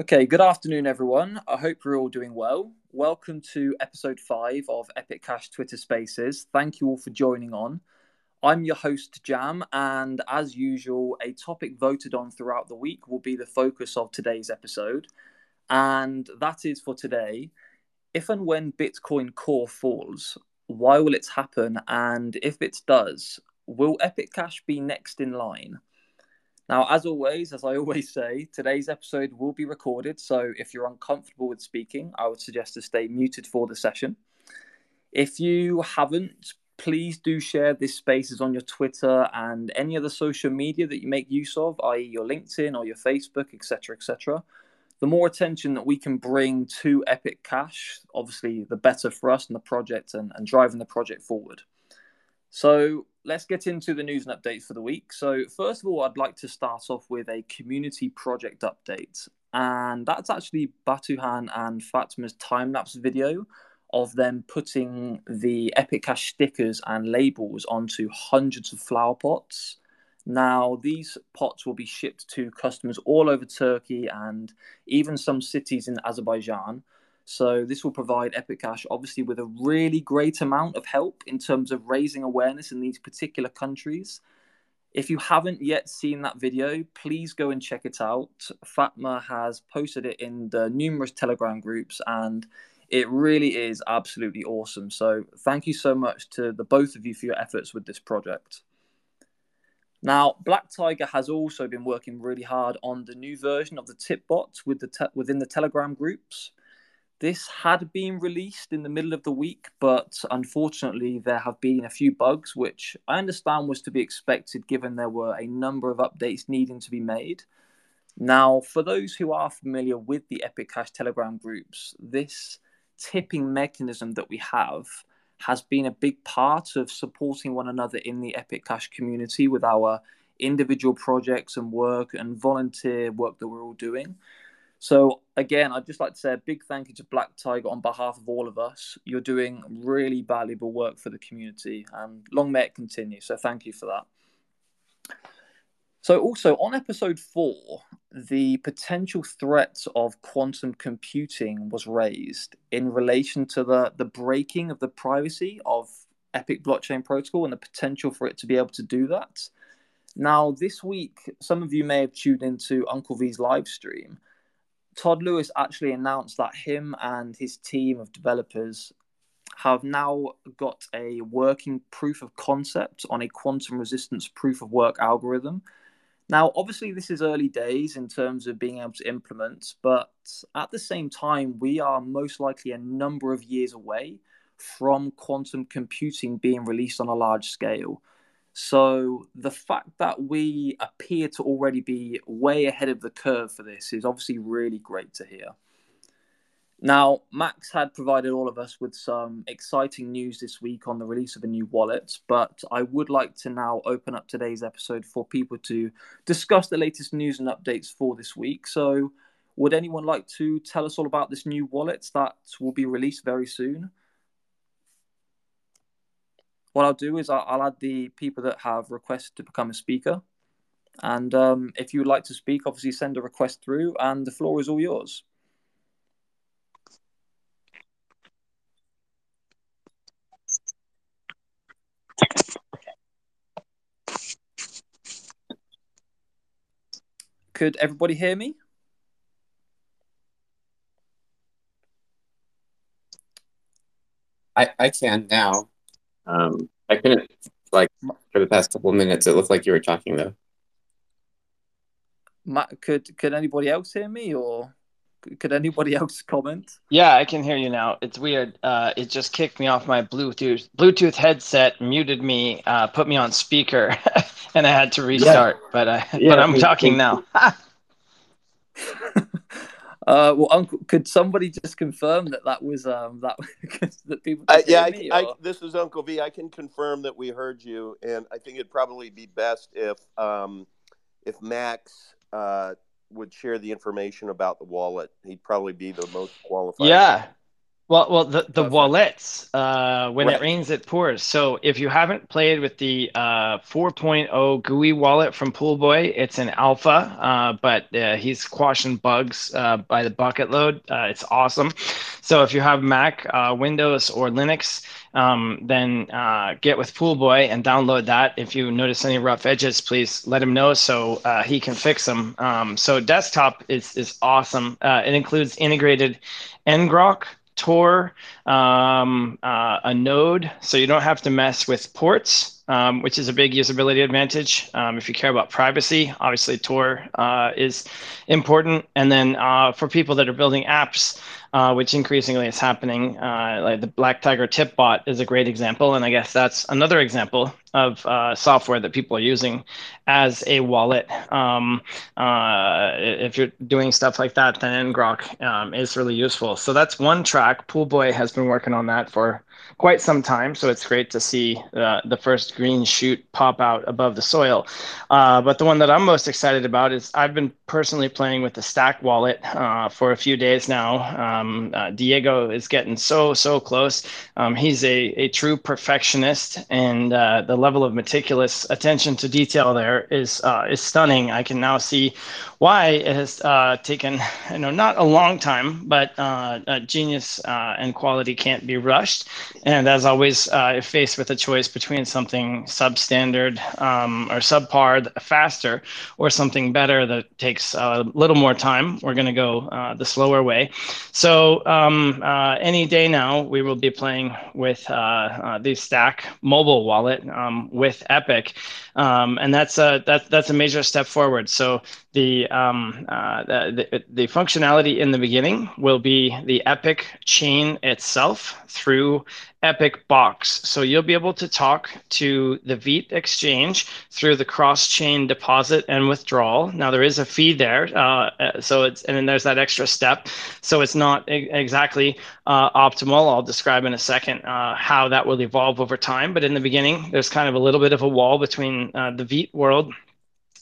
Okay, good afternoon, everyone. I hope you're all doing well. Welcome to episode five of Epic Cash Twitter Spaces. Thank you all for joining on. I'm your host, Jam, and as usual, a topic voted on throughout the week will be the focus of today's episode. And that is for today if and when Bitcoin Core falls, why will it happen? And if it does, will Epic Cash be next in line? Now, as always, as I always say, today's episode will be recorded. So if you're uncomfortable with speaking, I would suggest to stay muted for the session. If you haven't, please do share this spaces on your Twitter and any other social media that you make use of, i.e., your LinkedIn or your Facebook, etc., etc. The more attention that we can bring to Epic Cash, obviously, the better for us and the project and, and driving the project forward. So, let's get into the news and updates for the week. So, first of all, I'd like to start off with a community project update. And that's actually Batuhan and Fatma's time lapse video of them putting the Epic Cash stickers and labels onto hundreds of flower pots. Now, these pots will be shipped to customers all over Turkey and even some cities in Azerbaijan. So this will provide Epic Cash obviously with a really great amount of help in terms of raising awareness in these particular countries. If you haven't yet seen that video, please go and check it out. Fatma has posted it in the numerous Telegram groups and it really is absolutely awesome. So thank you so much to the both of you for your efforts with this project. Now, Black Tiger has also been working really hard on the new version of the tip bot with the te- within the Telegram groups. This had been released in the middle of the week, but unfortunately, there have been a few bugs, which I understand was to be expected given there were a number of updates needing to be made. Now, for those who are familiar with the Epic Cash Telegram groups, this tipping mechanism that we have has been a big part of supporting one another in the Epic Cash community with our individual projects and work and volunteer work that we're all doing. So again, I'd just like to say a big thank you to Black Tiger on behalf of all of us. You're doing really valuable work for the community, and long may it continue. So thank you for that. So also on episode four, the potential threat of quantum computing was raised in relation to the the breaking of the privacy of Epic blockchain protocol and the potential for it to be able to do that. Now, this week, some of you may have tuned into Uncle V's live stream Todd Lewis actually announced that him and his team of developers have now got a working proof of concept on a quantum resistance proof of work algorithm. Now, obviously, this is early days in terms of being able to implement, but at the same time, we are most likely a number of years away from quantum computing being released on a large scale. So the fact that we appear to already be way ahead of the curve for this is obviously really great to hear. Now, Max had provided all of us with some exciting news this week on the release of a new wallet, but I would like to now open up today's episode for people to discuss the latest news and updates for this week. So, would anyone like to tell us all about this new wallet that will be released very soon? What I'll do is I'll, I'll add the people that have requested to become a speaker. And um, if you would like to speak, obviously send a request through, and the floor is all yours. Could everybody hear me? I, I can now. Um, I couldn't like for the past couple of minutes. It looked like you were talking though. Matt, could could anybody else hear me, or could anybody else comment? Yeah, I can hear you now. It's weird. Uh, it just kicked me off my Bluetooth Bluetooth headset, muted me, uh, put me on speaker, and I had to restart. Yeah. But uh, yeah, but I'm talking now. Uh, well, Uncle, could somebody just confirm that that was um, that that people? Uh, yeah, I, I, this is Uncle V. I can confirm that we heard you, and I think it'd probably be best if um, if Max uh, would share the information about the wallet. He'd probably be the most qualified. Yeah, Well, well, the the wallets. Uh, when right. it rains, it pours. So if you haven't played with the uh, 4.0 GUI wallet from Poolboy, it's an alpha, uh, but uh, he's squashing bugs uh, by the bucket load. Uh, it's awesome. So if you have Mac, uh, Windows, or Linux, um, then uh, get with Poolboy and download that. If you notice any rough edges, please let him know so uh, he can fix them. Um, so desktop is is awesome. Uh, it includes integrated ngrok Tor, um, uh, a node, so you don't have to mess with ports, um, which is a big usability advantage. Um, if you care about privacy, obviously Tor uh, is important. And then uh, for people that are building apps, uh, which increasingly is happening. Uh, like the Black Tiger tip bot is a great example. And I guess that's another example of uh, software that people are using as a wallet. If you're doing stuff like that, then ngrok um, is really useful. So that's one track. Poolboy has been working on that for quite some time. So it's great to see uh, the first green shoot pop out above the soil. Uh, but the one that I'm most excited about is I've been personally playing with the Stack wallet uh, for a few days now. Um, uh, Diego is getting so, so close. Um, he's a, a true perfectionist, and uh, the level of meticulous attention to detail there is, uh, is stunning. I can now see why it has uh, taken you know not a long time, but uh, genius uh, and quality can't be rushed. And as always, uh, if faced with a choice between something substandard um, or subpar, faster, or something better that takes a little more time, we're going to go uh, the slower way. So um, uh, any day now, we will be playing with the Stack mobile wallet um, with Epic, um, and that's a that, that's a major step forward. So the, um, uh, the, the functionality in the beginning will be the Epic chain itself through Epic Box. So you'll be able to talk to the Vite exchange through the cross chain deposit and withdrawal. Now there is a fee there, uh, uh so it's and then there's that extra step. So it's not e- exactly uh, optimal. I'll describe in a second uh, how that will evolve over time. But in the beginning, there's kind of a little bit of a wall between uh, the Vite world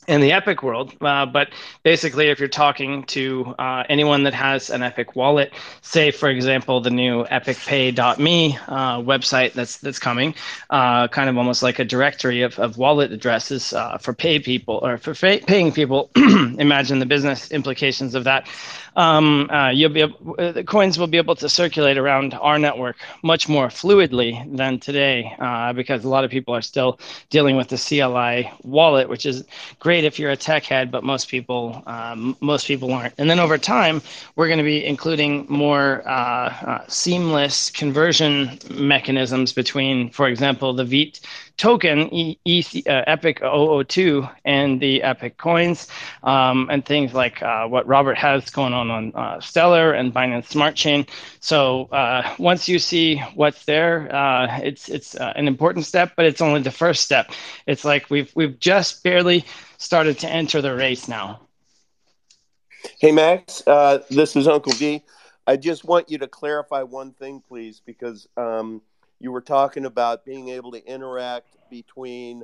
in the Epic world. Uh, but basically, if you're talking to uh, anyone that has an Epic wallet, say for example the new EpicPay.me uh, website that's that's coming, uh, kind of almost like a directory of, of wallet addresses uh, for pay people or for paying people. Imagine the business implications of that um, uh, you'll be able, uh, the coins will be able to circulate around our network much more fluidly than today uh, because a lot of people are still dealing with the CLI wallet, which is great if you're a tech head, but most people um, most people aren't. And then over time, we're going to be including more uh, uh, seamless conversion mechanisms between, for example, the Vite token, e- e- uh, Epic 002, and the Epic coins, um, and things like uh, what Robert has going on on uh, Stellar and Binance Smart Chain. So uh, once you see what's there, uh, it's it's uh, an important step, but it's only the first step. It's like we've we've just barely started to enter the race now. Hey Max, this is Uncle V. I just want you to clarify one thing, please, because. Um, you were talking about being able to interact between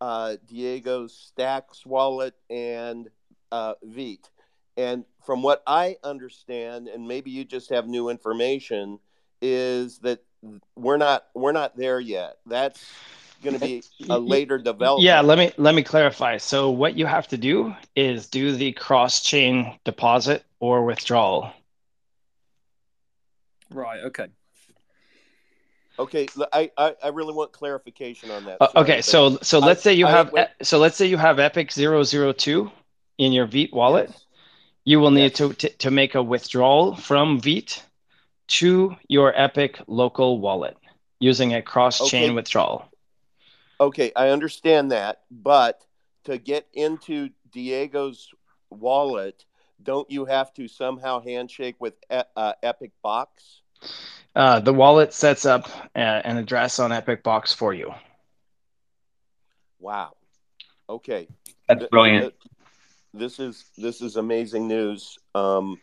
uh, Diego's Stacks wallet and uh, Vite. And from what I understand, and maybe you just have new information, is that we're not we're not there yet. That's going to be a later development. Yeah, let me let me clarify. So what you have to do is do the cross chain deposit or withdrawal. Right. Okay. Okay, I, I, I really want clarification on that. Uh, okay, so so let's I, say you I, have so let's say you have Epic 002 in your Vite wallet. Yes. You will need yes. to, to make a withdrawal from Vite to your Epic local wallet using a cross-chain okay. withdrawal. Okay, I understand that, but to get into Diego's wallet, don't you have to somehow handshake with uh, Epic Box? Uh, the wallet sets up a, an address on Epic Box for you. Wow. Okay. That's brilliant. This is this is amazing news. Um,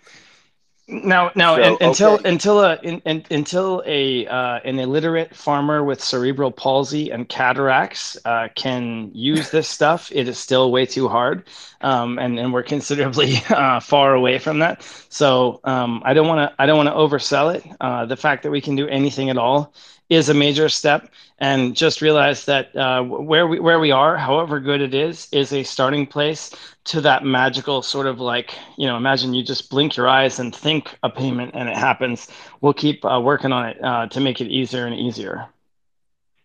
Now, now, so, and, until okay. until a in, in, until a uh, an illiterate farmer with cerebral palsy and cataracts uh, can use this stuff, it is still way too hard, um, and and we're considerably uh, far away from that. So um, I don't want to I don't want to oversell it. Uh, the fact that we can do anything at all is a major step. And just realize that uh, where we where we are however good it is is a starting place to that magical sort of like you know imagine you just blink your eyes and think a payment and it happens. We'll keep uh, working on it uh, to make it easier and easier.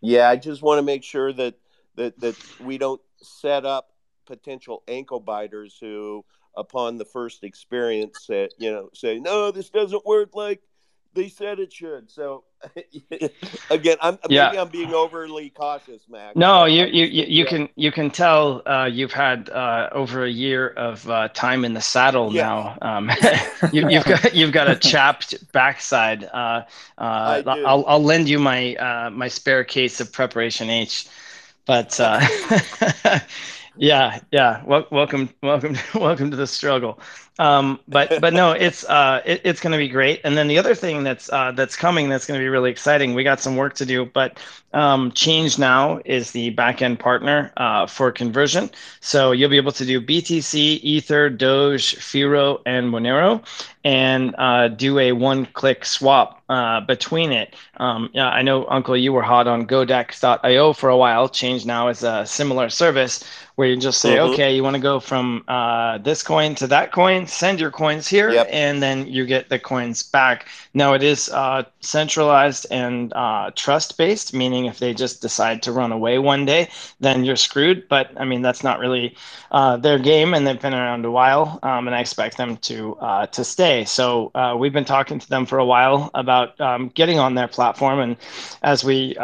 Yeah i just want to make sure that that that we don't set up potential ankle biters who upon the first experience that you know say no this doesn't work like they said it should. So again, I'm yeah. maybe I'm being overly cautious, Max. No, you you you, you yeah. can you can tell uh, you've had uh, over a year of uh, time in the saddle yeah. now. Um, you, have got you've got a chapped backside. Uh, uh, I'll I'll lend you my uh, my spare case of preparation H, but. yeah yeah welcome welcome welcome to the struggle um, but but no, it's uh, it, it's going to be great. And then the other thing that's uh, that's coming that's going to be really exciting. We got some work to do, but um, Change Now is the backend partner uh, for conversion. So you'll be able to do BTC, Ether, Doge, Firo, and Monero, and uh, do a one-click swap uh, between it. Um, yeah, I know, Uncle, you were hot on Godex.io for a while. Change Now is a similar service where you just say, mm-hmm. okay, you want to go from uh, this coin to that coin, send your coins here, yep. and then you get the coins back. Now it is uh, centralized and uh, trust based, meaning if they just decide to run away one day, then you're screwed. But I mean, that's not really uh, their game, and they've been around a while, um, and I expect them to uh, to stay. So uh, we've been talking to them for a while about um, getting on their platform, and as we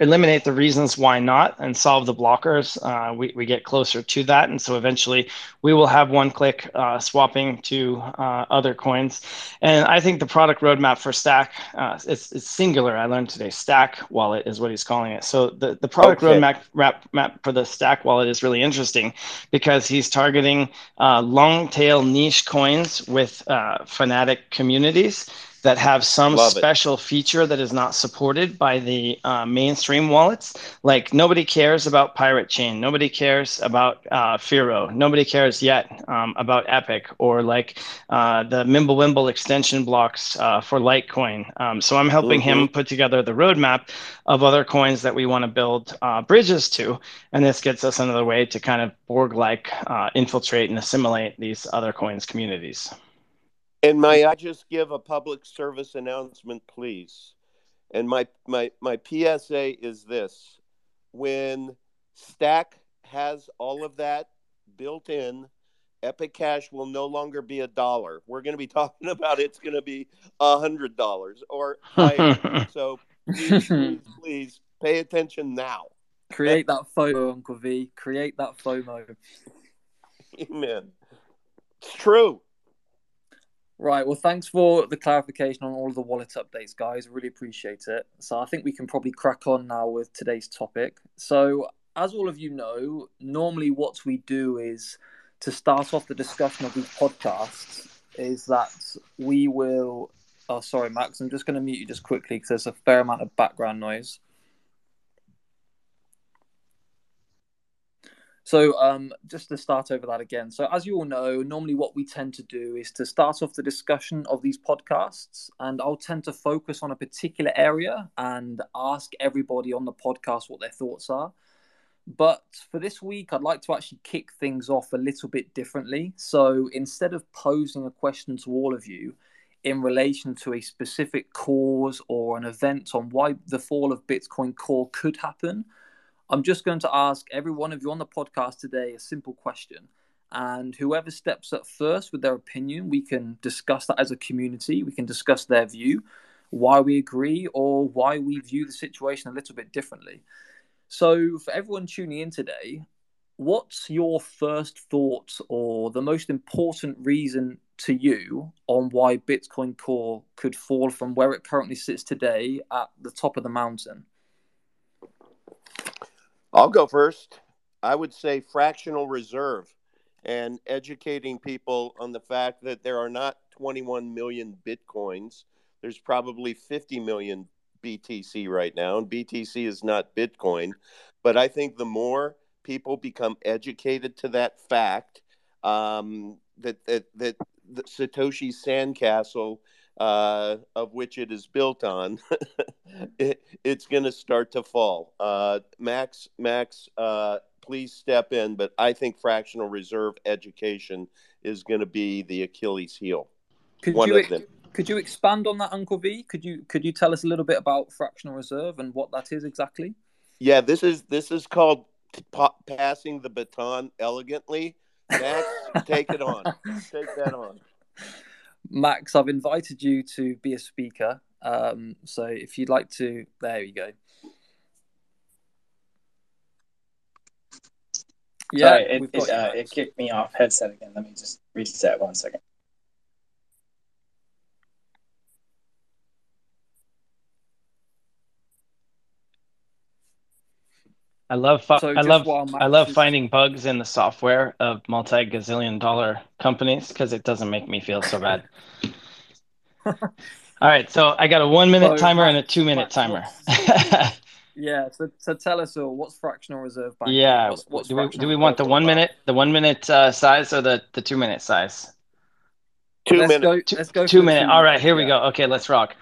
eliminate the reasons why not and solve the blockers, we we, we get closer to that. And so eventually we will have one click uh, swapping to uh, other coins. And I think the product roadmap for Stack, uh, it's, it's, singular. I learned today, Stack Wallet is what he's calling it. So the, the product okay. roadmap map, map for the Stack Wallet is really interesting because he's targeting uh, long tail niche coins with uh, fanatic communities that have some Love special it. feature that is not supported by the uh, mainstream wallets. Like nobody cares about Pirate Chain, nobody cares about uh, Firo, nobody cares yet um, about Epic or like uh, the Mimblewimble extension blocks uh, for Litecoin. Um, so I'm helping mm-hmm. him put together the roadmap of other coins that we want to build uh, bridges to, and this gets us another way to kind of Borg-like uh, infiltrate and assimilate these other coins communities. And may I just give a public service announcement, please? And my my my PSA is this: when Stack has all of that built in, Epic Cash will no longer be a dollar. We're going to be talking about it's going to be a hundred dollars or higher. so please, please, please pay attention now. Create that FOMO, Uncle V. Create that FOMO. Amen. It's true. Right. Well, thanks for the clarification on all of the wallet updates, guys. Really appreciate it. So I think we can probably crack on now with today's topic. So, as all of you know, normally what we do is to start off the discussion of these podcasts is that we will. Oh, sorry, Max. I'm just going to mute you just quickly because there's a fair amount of background noise. So, um, just to start over that again. So, as you all know, normally what we tend to do is to start off the discussion of these podcasts, and I'll tend to focus on a particular area and ask everybody on the podcast what their thoughts are. But for this week, I'd like to actually kick things off a little bit differently. So, instead of posing a question to all of you in relation to a specific cause or an event on why the fall of Bitcoin Core could happen, I'm just going to ask every one of you on the podcast today a simple question. And whoever steps up first with their opinion, we can discuss that as a community. We can discuss their view, why we agree, or why we view the situation a little bit differently. So, for everyone tuning in today, what's your first thought or the most important reason to you on why Bitcoin Core could fall from where it currently sits today at the top of the mountain? I'll go first. I would say fractional reserve. and educating people on the fact that there are not 21 million bitcoins. There's probably 50 million BTC right now, and BTC is not Bitcoin. But I think the more people become educated to that fact, um, that that that the Satoshi Sandcastle, uh, of which it is built on, it, it's going to start to fall. Uh, Max, Max, uh, please step in. But I think fractional reserve education is going to be the Achilles heel. Could One you, of them. Could you expand on that, Uncle V? Could you could you tell us a little bit about fractional reserve and what that is exactly? Yeah, this is this is called passing the baton elegantly. Max, take it on. Take that on. Max, I've invited you to be a speaker. Um, so if you'd like to, there you go. Yeah, Sorry, it, it, uh, it kicked me off headset again. Let me just reset one second. I love so I love I love finding bugs in the software of multi gazillion dollar companies because it doesn't make me feel so bad. All right, so I got a one minute so timer Max, and a two minute timer. yeah, so, so tell us all what's fractional reserve banking? Yeah, what's, what's do we do we want the one minute the one minute uh, size or the the two minute size? 2 let's minutes. Go, let's go. Two, two minutes. All right, here yeah. we go. Okay, let's rock.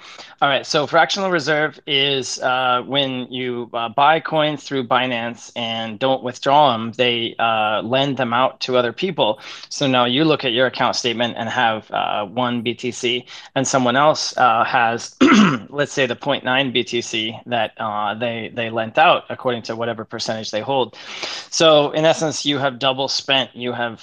All right, so fractional reserve is uh, when you uh, buy coins through Binance and don't withdraw them, they uh, lend them out to other people. So now you look at your account statement and have uh, one BTC, and someone else uh, has, let's say, the 0.9 BTC that uh, they they lent out according to whatever percentage they hold. So in essence, you have double spent. You have,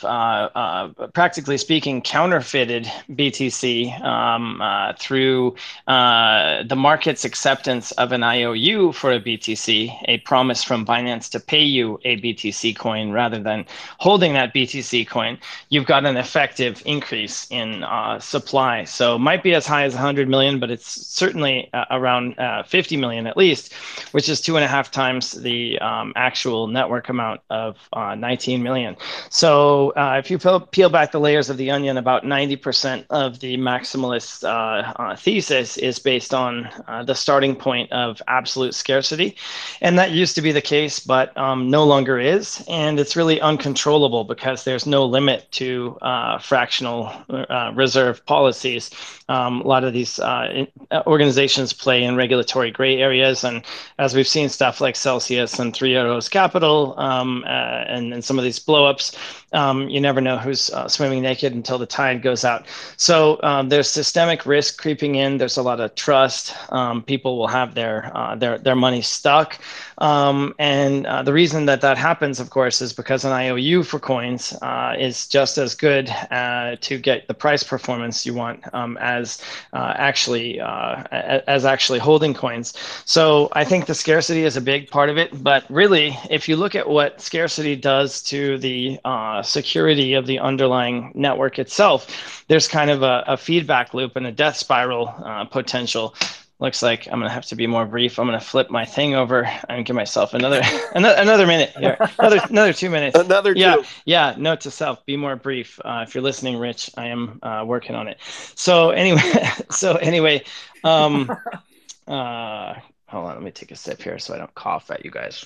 practically speaking, counterfeited BTC um, uh, through uh, the market's acceptance of an IOU for a BTC, a promise from Binance to pay you a BTC coin rather than holding that BTC coin, you've got an effective increase in uh, supply. So it might be as high as 100 million, but it's certainly uh, around uh, 50 million at least, which is two and a half times the um, actual network amount of uh, 19 million. So if you peel back the layers of the onion, about 90% percent of the maximalist uh, uh, thesis is based on uh, the starting point of absolute scarcity. And that used to be the case, but um, no longer is. And it's really uncontrollable because there's no limit to uh, fractional uh, reserve policies. Um, a lot of these uh, organizations play in regulatory gray areas. And as we've seen, stuff like Celsius and Three Arrows Capital um, and, and some of these blowups, um, you never know who's swimming naked until the tide goes out. So um, there's systemic risk creeping in. There's a lot of trust. Um, people will have their uh, their their money stuck, um, and uh, the reason that that happens, of course, is because an IOU for coins uh, is just as good uh, to get the price performance you want um, as uh, actually uh, as actually holding coins. So I think the scarcity is a big part of it. But really, if you look at what scarcity does to the security of the underlying network itself, there's kind of a, a feedback loop and a death spiral uh, potential. Looks like I'm gonna have to be more brief. I'm gonna flip my thing over and give myself another another, another minute here. Another another two minutes. Another yeah, two. Yeah, note to self: be more brief. Uh, if you're listening, Rich, I am uh, working on it. So anyway, so anyway, um, uh, hold on. Let me take a sip here so I don't cough at you guys.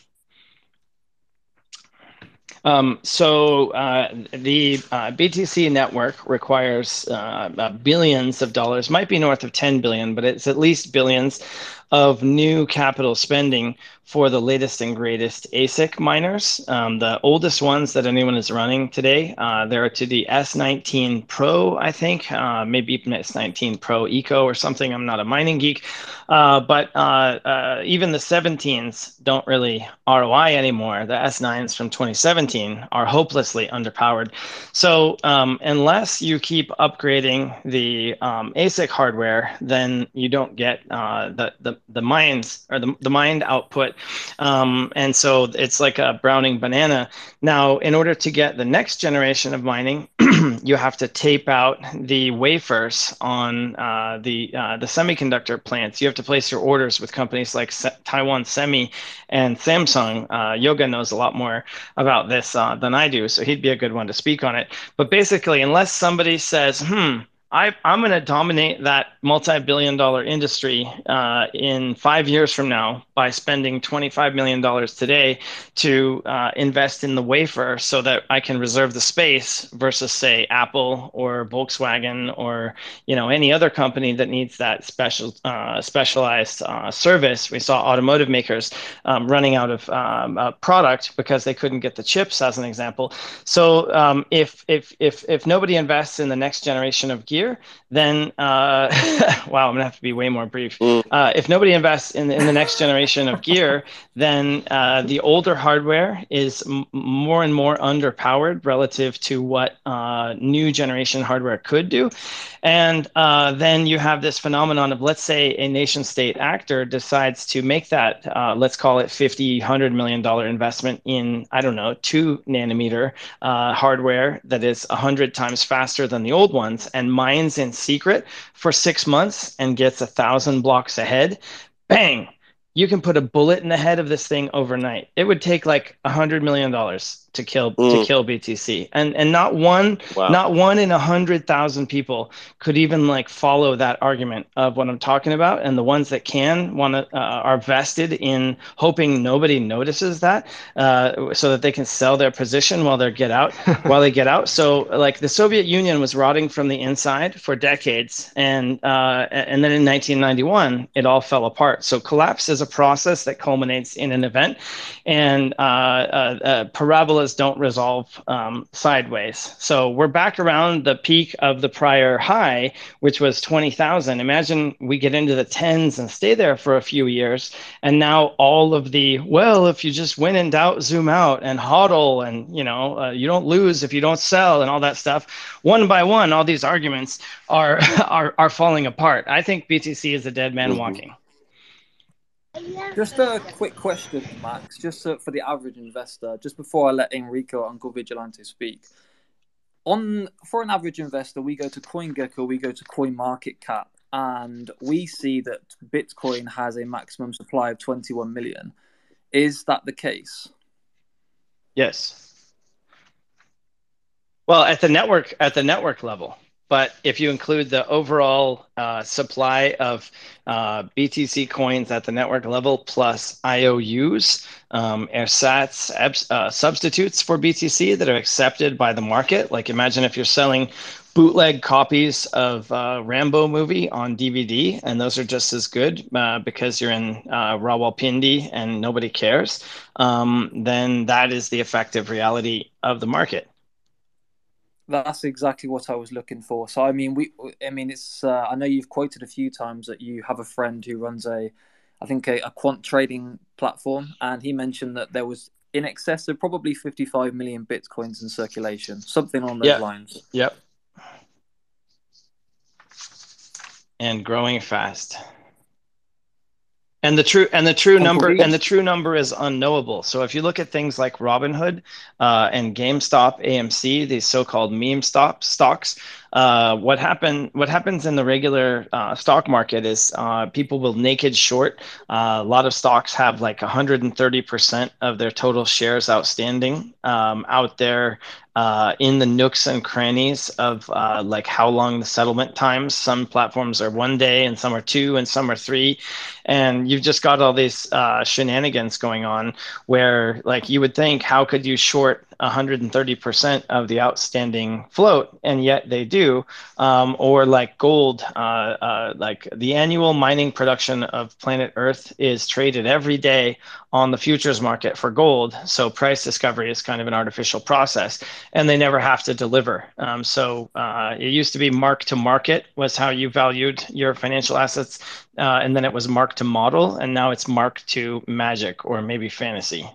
Um, so uh, the uh, BTC network requires uh, uh, billions of dollars, might be north of 10 billion, but it's at least billions of new capital spending for the latest and greatest ASIC miners. Um, the oldest ones that anyone is running today, uh, they're to the S19 Pro, I think, uh, maybe even S19 Pro Eco or something. I'm not a mining geek, uh, but uh, uh, even the 17s don't really ROI anymore. The S9s from 2017 are hopelessly underpowered. So um, unless you keep upgrading the um, ASIC hardware, then you don't get uh, the, the the mines or the, the mind output. Um, and so it's like a browning banana. Now, in order to get the next generation of mining, you have to tape out the wafers on uh, the uh, the semiconductor plants. You have to place your orders with companies like Se- Taiwan Semi and Samsung. Uh, Yoga knows a lot more about this uh, than I do, so he'd be a good one to speak on it. But basically, unless somebody says, "Hmm," I, am going to dominate that multi-billion dollar industry uh, in five years from now by spending $25 million today to uh, invest in the wafer so that I can reserve the space versus say Apple or Volkswagen or you know any other company that needs that special uh, specialized uh, service. We saw automotive makers um, running out of um, a product because they couldn't get the chips as an example. So um, if, if, if, if nobody invests in the next generation of gear, year, then uh, wow, I'm gonna have to be way more brief. Mm. Uh, if nobody invests in, in the next generation of gear, then uh, the older hardware is m- more and more underpowered relative to what uh, new generation hardware could do. And uh, then you have this phenomenon of, let's say, a nation state actor decides to make that, uh, let's call it 50, 100 million dollar investment in, I don't know, two nanometer hardware that is 100 times faster than the old ones and in secret for six months and gets a thousand blocks ahead, bang, you can put a bullet in the head of this thing overnight. It would take like a hundred million dollars to kill mm. to kill BTC, and and not one wow. not one in a hundred thousand people could even like follow that argument of what I'm talking about. And the ones that can want to uh, are vested in hoping nobody notices that, uh, so that they can sell their position while they get out while they get out. So like the Soviet Union was rotting from the inside for decades, and uh, and then in 1991 it all fell apart. So collapse is a process that culminates in an event, and uh, uh, parabola don't resolve um, sideways. So we're back around the peak of the prior high, which was 20,000. Imagine we get into the tens and stay there for a few years. And now all of the, well, if you just win in doubt, zoom out and hodl and, you know, uh, you don't lose if you don't sell and all that stuff. One by one, all these arguments are, are, are falling apart. I think BTC is a dead man mm-hmm. walking. Just a quick question, Max, just uh, for the average investor, just before I let Enrico Uncle Vigilante speak. On for an average investor, we go to CoinGecko, we go to CoinMarketCap, and we see that Bitcoin has a maximum supply of 21 million. Is that the case? Yes. Well, at the network at the network level, but if you include the overall uh, supply of uh, BTC coins at the network level plus IOUs, um, ersatz, uh, substitutes for BTC that are accepted by the market, like imagine if you're selling bootleg copies of uh, Rambo movie on DVD, and those are just as good uh, because you're in uh, Rawalpindi and nobody cares, um, then that is the effective reality of the market that's exactly what I was looking for. So I mean, we, I mean, it's. Uh, I know you've quoted a few times that you have a friend who runs a, I think a, a quant trading platform, and he mentioned that there was in excess of probably 55 million bitcoins in circulation, something on those yep. lines. Yep. And growing fast and the true and the true number and the true number is unknowable. So if you look at things like robinhood uh, and gamestop amc these so-called meme stop stocks uh, what happen what happens in the regular uh, stock market is uh, people will naked short uh, a lot of stocks have like 130% of their total shares outstanding um, out there uh, in the nooks and crannies of uh, like how long the settlement times. Some platforms are one day, and some are two, and some are three, and you've just got all these uh, shenanigans going on where like you would think, how could you short 130% of the outstanding float, and yet they do. Um, or like gold, uh, uh, like the annual mining production of planet Earth is traded every day on the futures market for gold. So price discovery is kind of an artificial process, and they never have to deliver. Um, so uh, it used to be mark to market was how you valued your financial assets, uh, and then it was mark to model, and now it's mark to magic or maybe fantasy.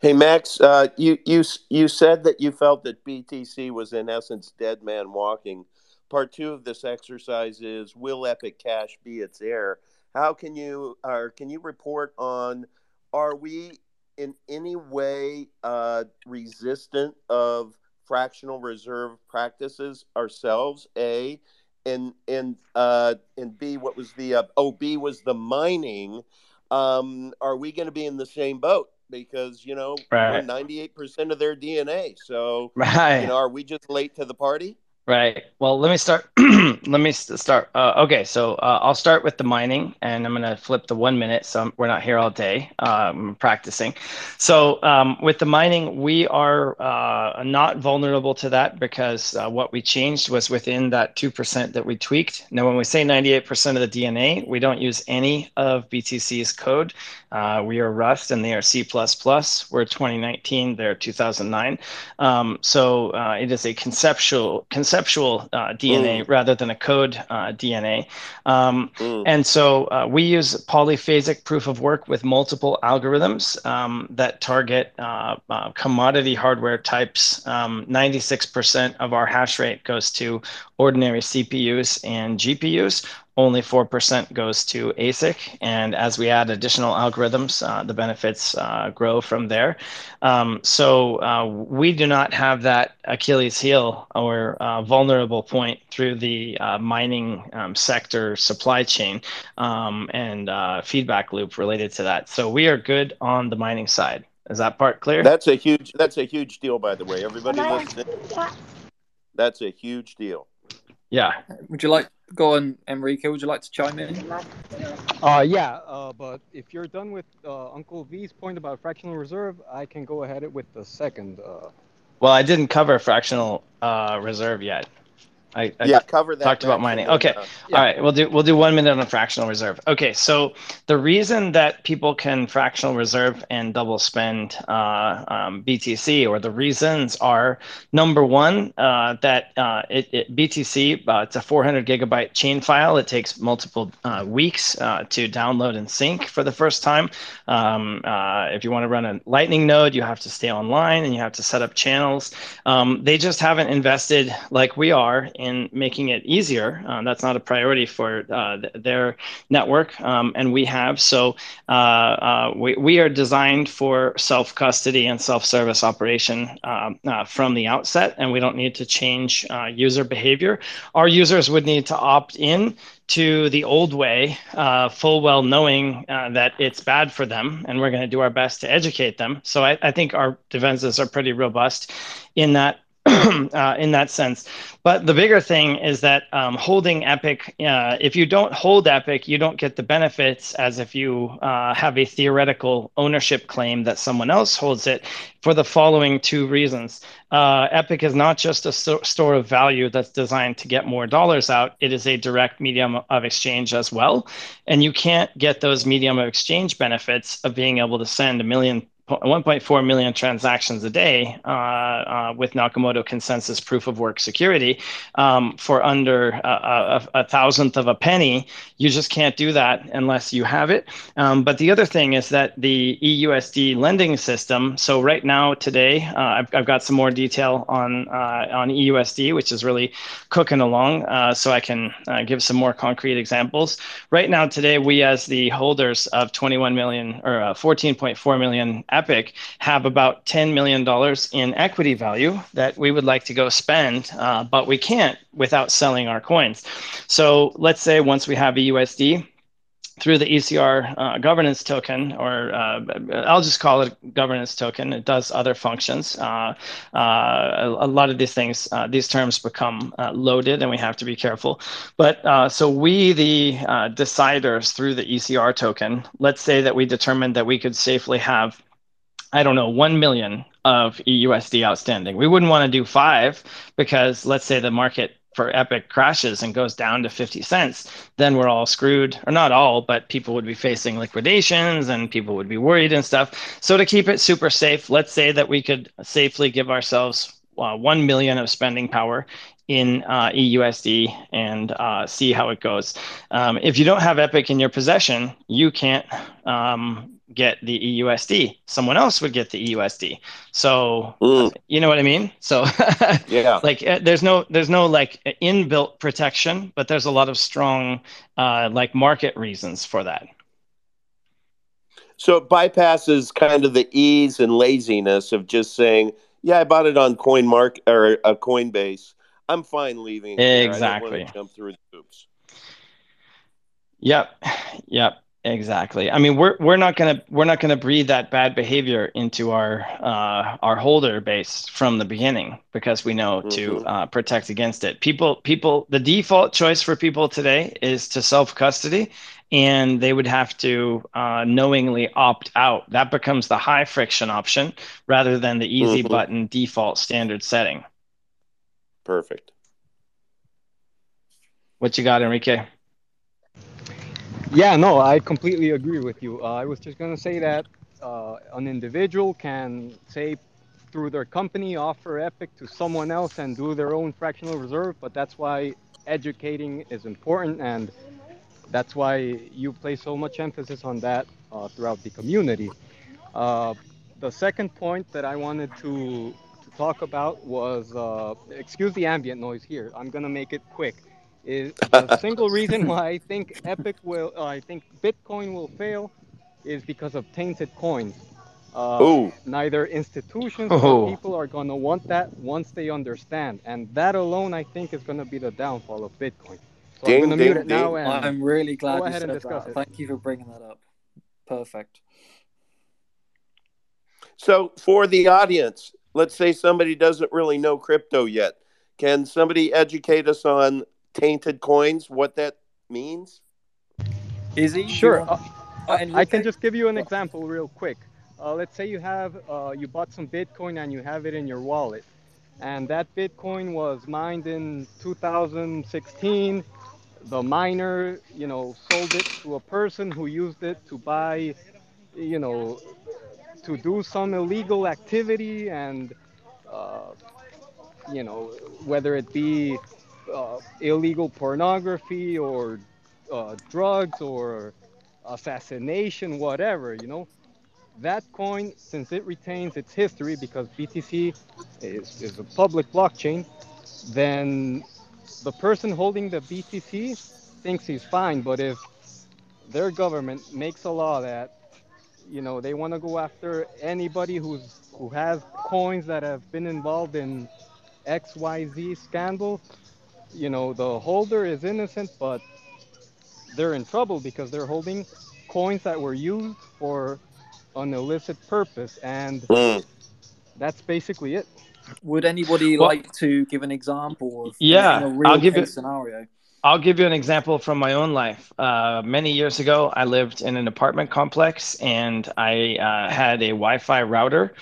Hey Max, uh, you you you said that you felt that BTC was in essence dead man walking. Part two of this exercise is will Epic Cash be its heir? how can you or can you report on are we in any way uh, resistant of fractional reserve practices ourselves? A and and uh, and B, what was the uh, oh B was the mining. Um, are we going to be in the same boat? Because you know right. ninety eight percent of their DNA. So right. you know, are we just late to the party? Right. Well, let me start. let me start. Uh, okay, so uh, I'll start with the mining, and I'm going to flip the one minute, so we're not here all day um, practicing. So um, with the mining, we are uh, not vulnerable to that because uh, what we changed was within that two percent that we tweaked. Now, when we say 98% of the DNA, we don't use any of BTC's code. Uh, we are Rust, and they are C++. We're 2019. They're 2009. Um, so uh, it is a conceptual conceptual conceptual uh, DNA mm. rather than a code uh, DNA. Um, mm. And so uh, we use polyphasic proof of work with multiple algorithms um, that target uh, uh, commodity hardware types. 96% um, of our hash rate goes to ordinary CPUs and GPUs, only 4% goes to ASIC. And as we add additional algorithms, uh, the benefits uh, grow from there. Um, so uh, we do not have that Achilles heel or uh, vulnerable point through the uh, mining um, sector supply chain um, and uh, feedback loop related to that. So we are good on the mining side. Is that part clear? That's a huge. That's a huge deal, by the way. Everybody listening. That's a huge deal. Yeah. Would you like go on, Enrique? Would you like to chime in? Uh, yeah. Uh, but if you're done with uh, Uncle V's point about fractional reserve, I can go ahead with the second. Uh... Well, I didn't cover fractional uh, reserve yet. I, I yeah, cover that. Talked about mining. Okay. Uh, yeah. All right. We'll do we'll do one minute on fractional reserve. Okay. So the reason that people can fractional reserve and double spend uh, um, BTC, or the reasons are number one uh, that uh, it, it, BTC uh, it's a 400 gigabyte chain file. It takes multiple uh, weeks to download and sync for the first time. Um, if you want to run a Lightning node, you have to stay online and you have to set up channels. Um, they just haven't invested like we are in making it easier. Uh, that's not a priority for uh, th- their network, um, and we have. So uh, uh, we, we are designed for self custody and self service operation um, from the outset, and we don't need to change user behavior. Our users would need to opt in to the old way, uh, full well knowing uh, that it's bad for them, and we're going to do our best to educate them. So I, I think our defenses are pretty robust in that uh, in that sense. But the bigger thing is that um, holding Epic, uh, if you don't hold Epic, you don't get the benefits as if you uh, have a theoretical ownership claim that someone else holds it for the following two reasons. Uh, Epic is not just a st- store of value that's designed to get more dollars out, it is a direct medium of exchange as well. And you can't get those medium of exchange benefits of being able to send a million 1.4 million transactions a day uh, uh, with Nakamoto consensus proof of work security um, for under a, a, a, thousandth of a penny. You just can't do that unless you have it. Um, but the other thing is that the EUSD lending system. So right now, today, uh, I've, I've, got some more detail on uh, on EUSD, which is really cooking along. Uh, so I can uh, give some more concrete examples. Right now, today, we as the holders of 21 million or 14.4 million Epic have about $10 million in equity value that we would like to go spend, uh, but we can't without selling our coins. So let's say once we have EUSD, through the ECR uh, governance token, or uh, I'll just call it governance token. It does other functions. Uh, uh a, a, lot of these things, uh, these terms become uh, loaded, and we have to be careful. But so we, the deciders, through the ECR token, let's say that we determined that we could safely have I don't know, 1 million of EUSD outstanding. We wouldn't want to do five because let's say the market for Epic crashes and goes down to 50 cents, then we're all screwed, or not all, but people would be facing liquidations and people would be worried and stuff. So to keep it super safe, let's say that we could safely give ourselves uh, 1 million of spending power in uh, EUSD and uh, see how it goes. Um, if you don't have Epic in your possession, you can't um, get the EUSD. Someone else would get the EUSD. So mm. you know what I mean? So yeah, like uh, there's no there's no like inbuilt protection, but there's a lot of strong uh, like market reasons for that. So it bypasses kind of the ease and laziness of just saying, "Yeah, I bought it on Coin Mark or a uh, Coinbase. I'm fine leaving." Exactly. jump through the hoops. Yep. Yep. Exactly. I mean, we're we're not gonna we're not gonna breed that bad behavior into our uh, our holder base from the beginning because we know mm-hmm. to uh, protect against it. People people the default choice for people today is to self custody, and they would have to uh, knowingly opt out. That becomes the high friction option rather than the easy mm-hmm. button default standard setting. Perfect. What you got, Enrique? Yeah, no, I completely agree with you. Uh, I was just going to say that uh, an individual can say through their company offer Epic to someone else and do their own fractional reserve, but that's why educating is important and that's why you place so much emphasis on that uh, throughout the community. Uh, the second point that I wanted to, to talk about was, uh, excuse the ambient noise here, I'm going to make it quick is the single reason why I think Epic will, uh, I think Bitcoin will fail, is because of tainted coins. Uh, neither institutions or people are going to want that once they understand, and that alone, I think, is going to be the downfall of Bitcoin. So ding, I'm going to mute it now. And I'm really glad you said that. It. Thank you for bringing that up. Perfect. So, for the audience, let's say somebody doesn't really know crypto yet. Can somebody educate us on tainted coins, what that means? Is he sure? Uh, I can just give you an example real quick. Uh, let's say you have uh, you bought some Bitcoin and you have it in your wallet, and that Bitcoin was mined in 2016. The miner, you know, sold it to a person who used it to buy, you know, to do some illegal activity and, uh, you know, whether it be uh, illegal pornography or uh, drugs or assassination, whatever, you know, that coin, since it retains its history because BTC is, is a public blockchain, then the person holding the BTC thinks he's fine. But if their government makes a law that, you know, they want to go after anybody who's who has coins that have been involved in XYZ scandal, you know, the holder is innocent, but they're in trouble because they're holding coins that were used for an illicit purpose. And mm. that's basically it. Would anybody well, like to give an example of yeah, a real I'll give you, scenario? I'll give you an example from my own life. Uh, many years ago, I lived in an apartment complex and I uh, had a Wi Fi router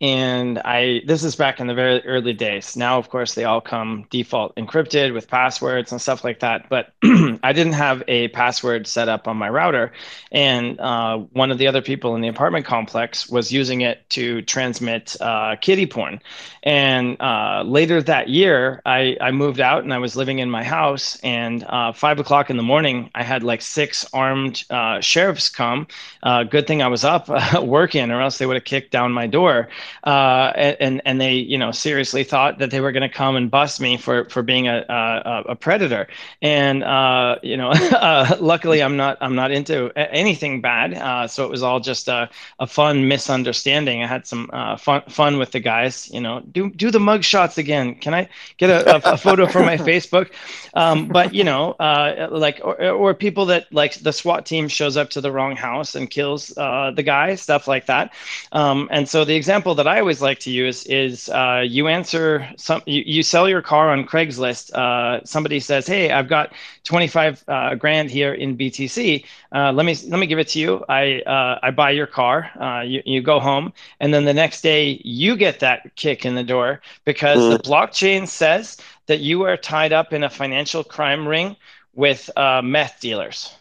and i this is back in the very early days. Now of course they all come default encrypted with passwords and stuff like that. But i didn't have a password set up on my router. And uh, one of the other people in the apartment complex was using it to transmit uh, kitty porn. And uh, later that year I, I moved out and i was living in my house. And uh, five o'clock in the morning i had like six armed uh, sheriffs come. Uh, good thing i was up working or else they would have kicked down my door uh, and and they you know seriously thought that they were going to come and bust me for for being a a, a predator. And uh, you know, uh, luckily I'm not I'm not into anything bad, uh, so it was all just a, a fun misunderstanding. I had some uh, fun fun with the guys. You know, do do the mug shots again. Can I get a, a, a photo for my Facebook? Um, but you know, uh, like or, or people that like the SWAT team shows up to the wrong house and kills the guy, stuff like that. Um, and so the example that I always like to use is uh, you answer some, you, you, sell your car on Craigslist. Uh, somebody says, "Hey, I've got 25 uh, grand here in BTC. Uh, let me let me give it to you. I uh, I buy your car. Uh, you you go home, and then the next day you get that kick in the door because mm. the blockchain says that you are tied up in a financial crime ring with meth dealers."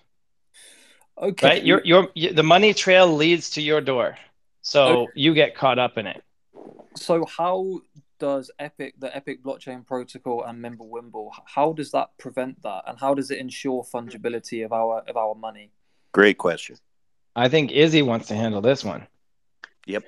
Okay. Right. Your your the money trail leads to your door. So okay. you get caught up in it. So how does Epic, the Epic blockchain protocol and Mimblewimble, how does that prevent that, and how does it ensure fungibility of our of our money? Great question. I think Izzy wants to handle this one. Yep.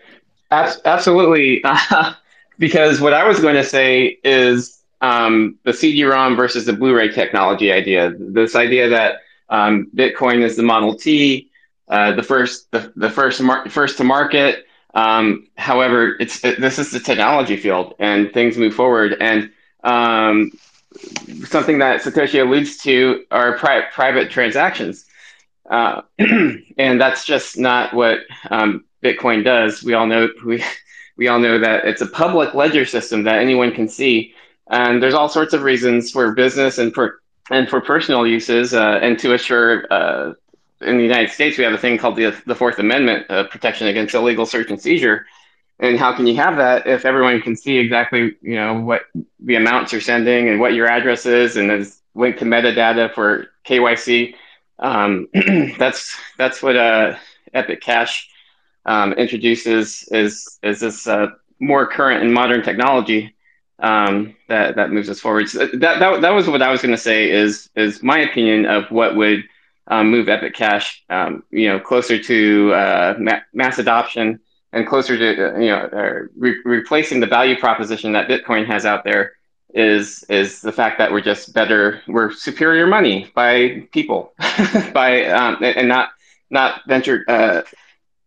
absolutely. because what I was going to say is um, the CD-ROM versus the Blu-ray technology idea. This idea that um, Bitcoin is the Model T, uh, the first, the, the first, mar- first to market. Um, however, it's it, this is the technology field, and things move forward. And um, something that Satoshi alludes to are pri- private transactions. Uh, and that's just not what um, Bitcoin does. We all know we we all know that it's a public ledger system that anyone can see, and there's all sorts of reasons for business and for and for personal uses, uh, and to assure. In the United States, we have a thing called the the Fourth Amendment, uh, protection against illegal search and seizure. And how can you have that if everyone can see exactly, you know, what the amounts you're sending and what your address is, and there's linked to metadata for KYC? Um, that's that's what uh, Epic Cash um, introduces is is this uh, more current and modern technology um, that that moves us forward. So that, that that was what I was going to say is is my opinion of what would um, move Epic Cash, um, you know, closer to uh, ma- mass adoption and closer to uh, you know uh, re- replacing the value proposition that Bitcoin has out there is is the fact that we're just better, we're superior money by people, by um, and not not venture uh,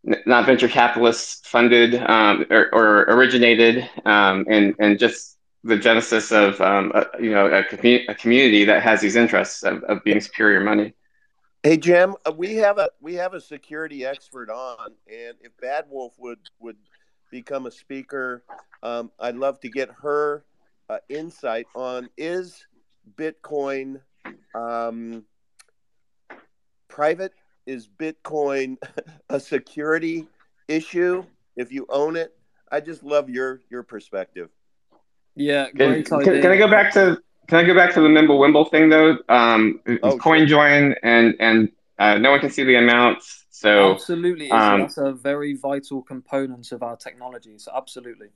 not venture capitalists funded um, or, or, originated, um, and and just the genesis of um, a, you know a, a, community that has these interests of, of being superior money. Hey Jim, uh, we have a we have a security expert on, and if Bad Wolf would would become a speaker, um, I'd love to get her uh, insight on is Bitcoin um, private? Is Bitcoin a security issue if you own it? I just love your your perspective. Yeah, can, can, can, I go back to can I go back to the Mimblewimble thing though? Um, oh, CoinJoin sure. and and uh, no one can see the amounts. So absolutely, um, that's a very vital component of our technology. So absolutely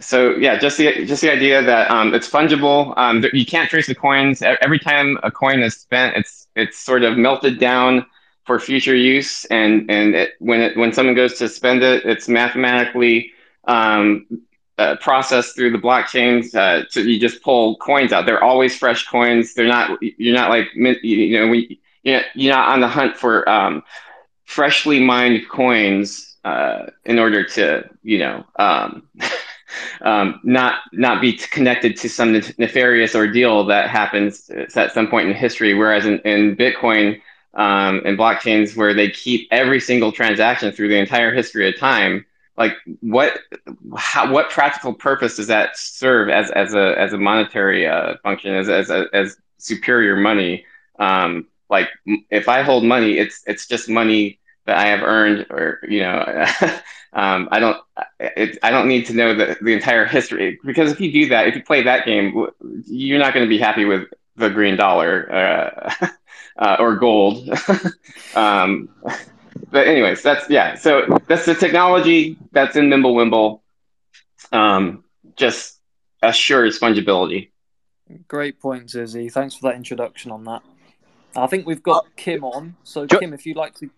so yeah, just the just the idea that um, it's fungible. Um, you can't trace the coins. Every time a coin is spent, it's it's sort of melted down for future use, and and it, when it when someone goes to spend it, it's mathematically um, uh, processed through the blockchains. Uh, you just pull coins out. They're always fresh coins. They're not. You're not like you know we you're not, you're not on the hunt for um, freshly mined coins uh, in order to you know. Um, um, not not be connected to some nefarious ordeal that happens at some point in history. Whereas in, in Bitcoin um, and blockchains, where they keep every single transaction through the entire history of time, like what how, what practical purpose does that serve as as a as a monetary uh, function as as as superior money? Um, like if I hold money, it's it's just money that I have earned, or you know, um, I don't, it, I don't need to know the, the entire history because if you do that, if you play that game, you're not going to be happy with the green dollar uh, uh, or gold. um, but anyways, that's yeah. So that's the technology that's in Mimblewimble. Um, just assures fungibility. Great point, Izzy. Thanks for that introduction on that. I think we've got uh, Kim on. So, Kim, if you'd like to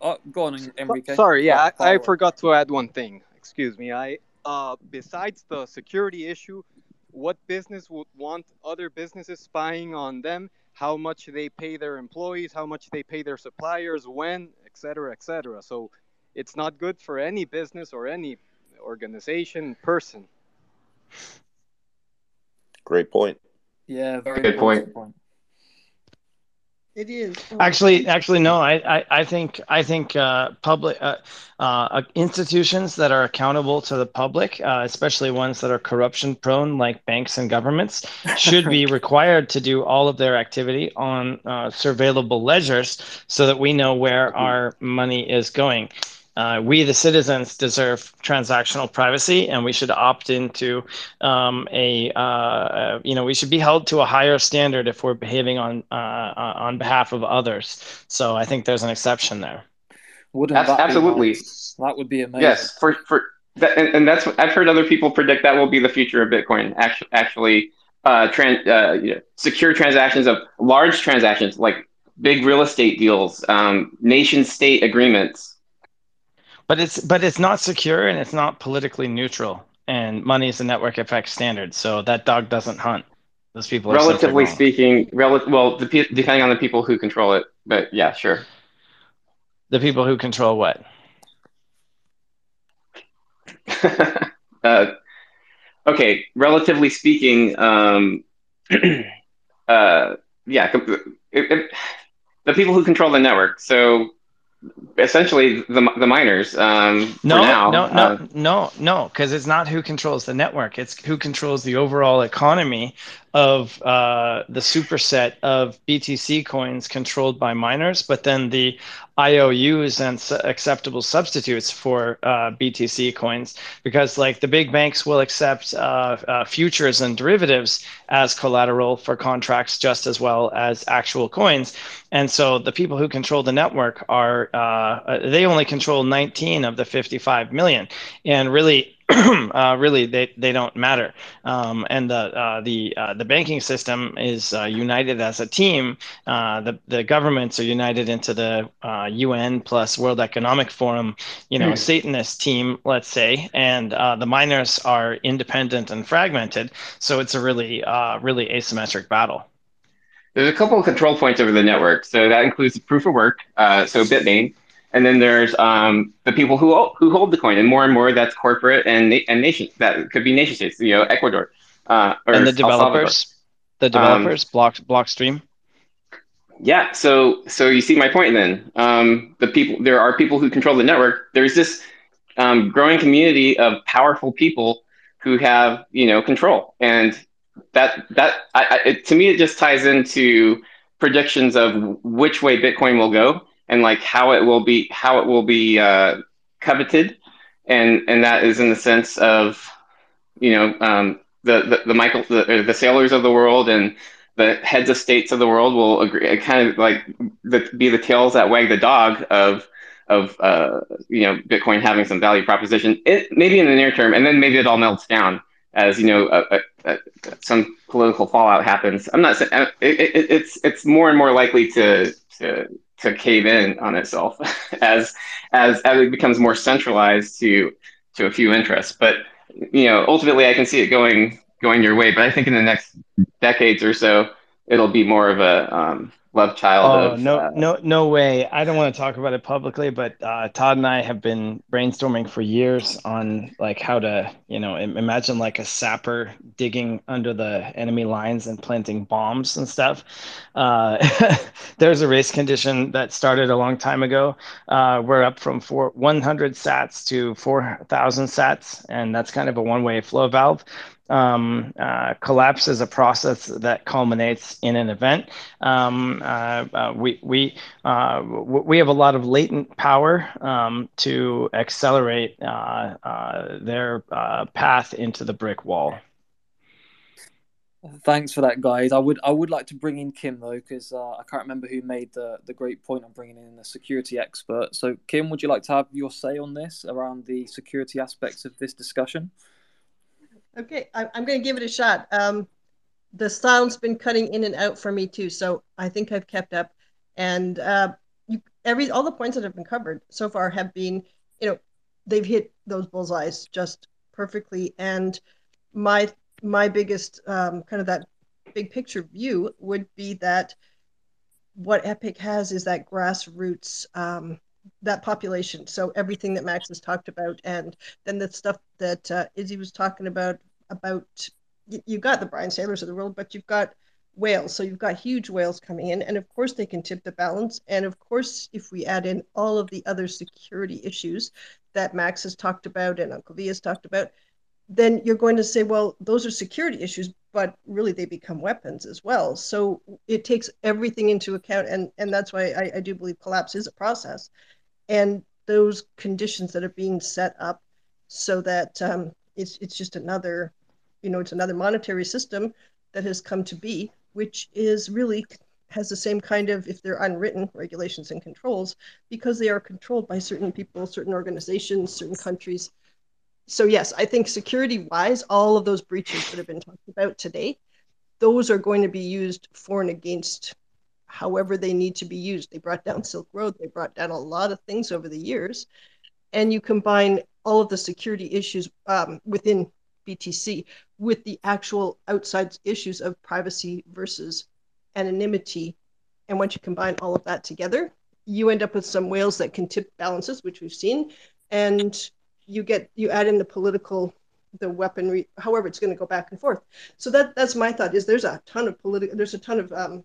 Oh, go on, Enrique. Sorry, yeah, I, I, forgot to add one thing. Excuse me. I uh, besides the security issue, what business would want other businesses spying on them? How much they pay their employees? How much they pay their suppliers? When, etc., etc. So it's not good for any business or any organization person. Great point. Yeah, very good point. point. It is. Actually, actually, no. I, I, I think, I think uh, public uh, uh, institutions that are accountable to the public, uh, especially ones that are corruption prone, like banks and governments, should be required to do all of their activity on uh, surveillable ledgers, so that we know where our money is going uh, we the citizens deserve transactional privacy and we should opt into um, a uh, uh, you know we should be held to a higher standard if we're behaving on uh, uh on behalf of others so i think there's an exception there Wouldn't absolutely nice? that would be amazing yes for for that, and, and that's i've heard other people predict that will be the future of bitcoin actually actually uh, trans, uh, you know, secure transactions of large transactions like big real estate deals, um, nation state agreements. But it's but it's not secure and it's not politically neutral. And money is a network effect standard, so that dog doesn't hunt. Those people. Relatively speaking, rel- well, the, depending on the people who control it, but yeah, sure. The people who control what? uh, okay, relatively speaking, um, uh, yeah, it, it, the people who control the network. So essentially, the the miners. Um, no, now, no, no, uh, no, no, because it's not who controls the network. It's who controls the overall economy of uh, the superset of BTC coins controlled by miners, but then the IOUs and acceptable substitutes for uh, BTC coins, because like the big banks will accept uh, uh, futures and derivatives as collateral for contracts just as well as actual coins. And so the people who control the network are, uh, they only control 19 of the 55 million. And really, uh, really they, they don't matter. Um, and the uh, the uh, the banking system is uh, united as a team. Uh, the the governments are united into the UN uh, plus World Economic Forum, you know, mm. Satanist team, let's say, and the miners are independent and fragmented. So it's a really really asymmetric battle. There's a couple of control points over the network. So that includes proof of work. so Bitmain and then there's um, the people who who hold the coin, and more and more that's corporate and and nation that could be nation states, you know, Ecuador, uh, and the developers, the um, developers, um, Block Blockstream. Yeah, so so you see my point. Then um, the people there are people who control the network. There's this um, growing community of powerful people who have you know control, and that that I, I, it, to me it just ties into predictions of which way Bitcoin will go and like how it will be how it will be uh, coveted, and and that is in the sense of you know um, the, the the Michael the, the Saylors of the world and the heads of states of the world will agree kind of like the, be the tails that wag the dog of of uh, you know Bitcoin having some value proposition. It maybe in the near term, and then maybe it all melts down as you know a, a, a, some political fallout happens. I'm not saying it, it, it's it's more and more likely to to to cave in on itself as as as it becomes more centralized to to a few interests. But you know, ultimately, I can see it going going your way. But I think in the next decades or so, it'll be more of a um, love child oh, no uh, no no way. I don't want to talk about it publicly but uh, todd and i have been brainstorming for years on like how to you know imagine like a sapper digging under the enemy lines and planting bombs and stuff. Uh, there's a race condition that started a long time ago. Uh, we're up from four, 100 sats to 4000 sats and that's kind of a one-way flow valve um, uh, collapse is a process that culminates in an event. Um, uh, uh, we we uh, we have a lot of latent power um, to accelerate uh, uh, their path into the brick wall. Thanks for that, guys. I would I would like to bring in Kim though, because I can't remember who made the the great point on bringing in a security expert. So, Kim, would you like to have your say on this around the security aspects of this discussion? Okay, I, am going to give it a shot. Um, the sound's been cutting in and out for me too, so I think I've kept up. And uh, you, every all the points that have been covered so far have been, you know, they've hit those bullseyes just perfectly. And my my biggest um, kind of that big picture view would be that what Epic has is that grassroots um, that population. So everything that Max has talked about, and then the stuff that uh, Izzy was talking about about you've got the Brian Saylors of the world, but you've got whales. So you've got huge whales coming in, and of course they can tip the balance. And of course, if we add in all of the other security issues that Max has talked about and Uncle V has talked about, then you're going to say, well, those are security issues, but really they become weapons as well. So it takes everything into account, and and that's why I, I do believe collapse is a process, and those conditions that are being set up so that um, it's it's just another, you know, it's another monetary system that has come to be, which is really has the same kind of, if they're unwritten regulations and controls, because they are controlled by certain people, certain organizations, certain countries so yes, I think security wise, all of those breaches that have been talked about today, those are going to be used for and against however they need to be used. They brought down Silk Road, they brought down a lot of things over the years. And you combine all of the security issues um, within BTC with the actual outside issues of privacy versus anonymity. And once you combine all of that together, you end up with some whales that can tip balances, which we've seen, and you get you add in the political, the weaponry, however it's going to go back and forth. So that that's my thought. Is there's a ton of political, there's a ton of um,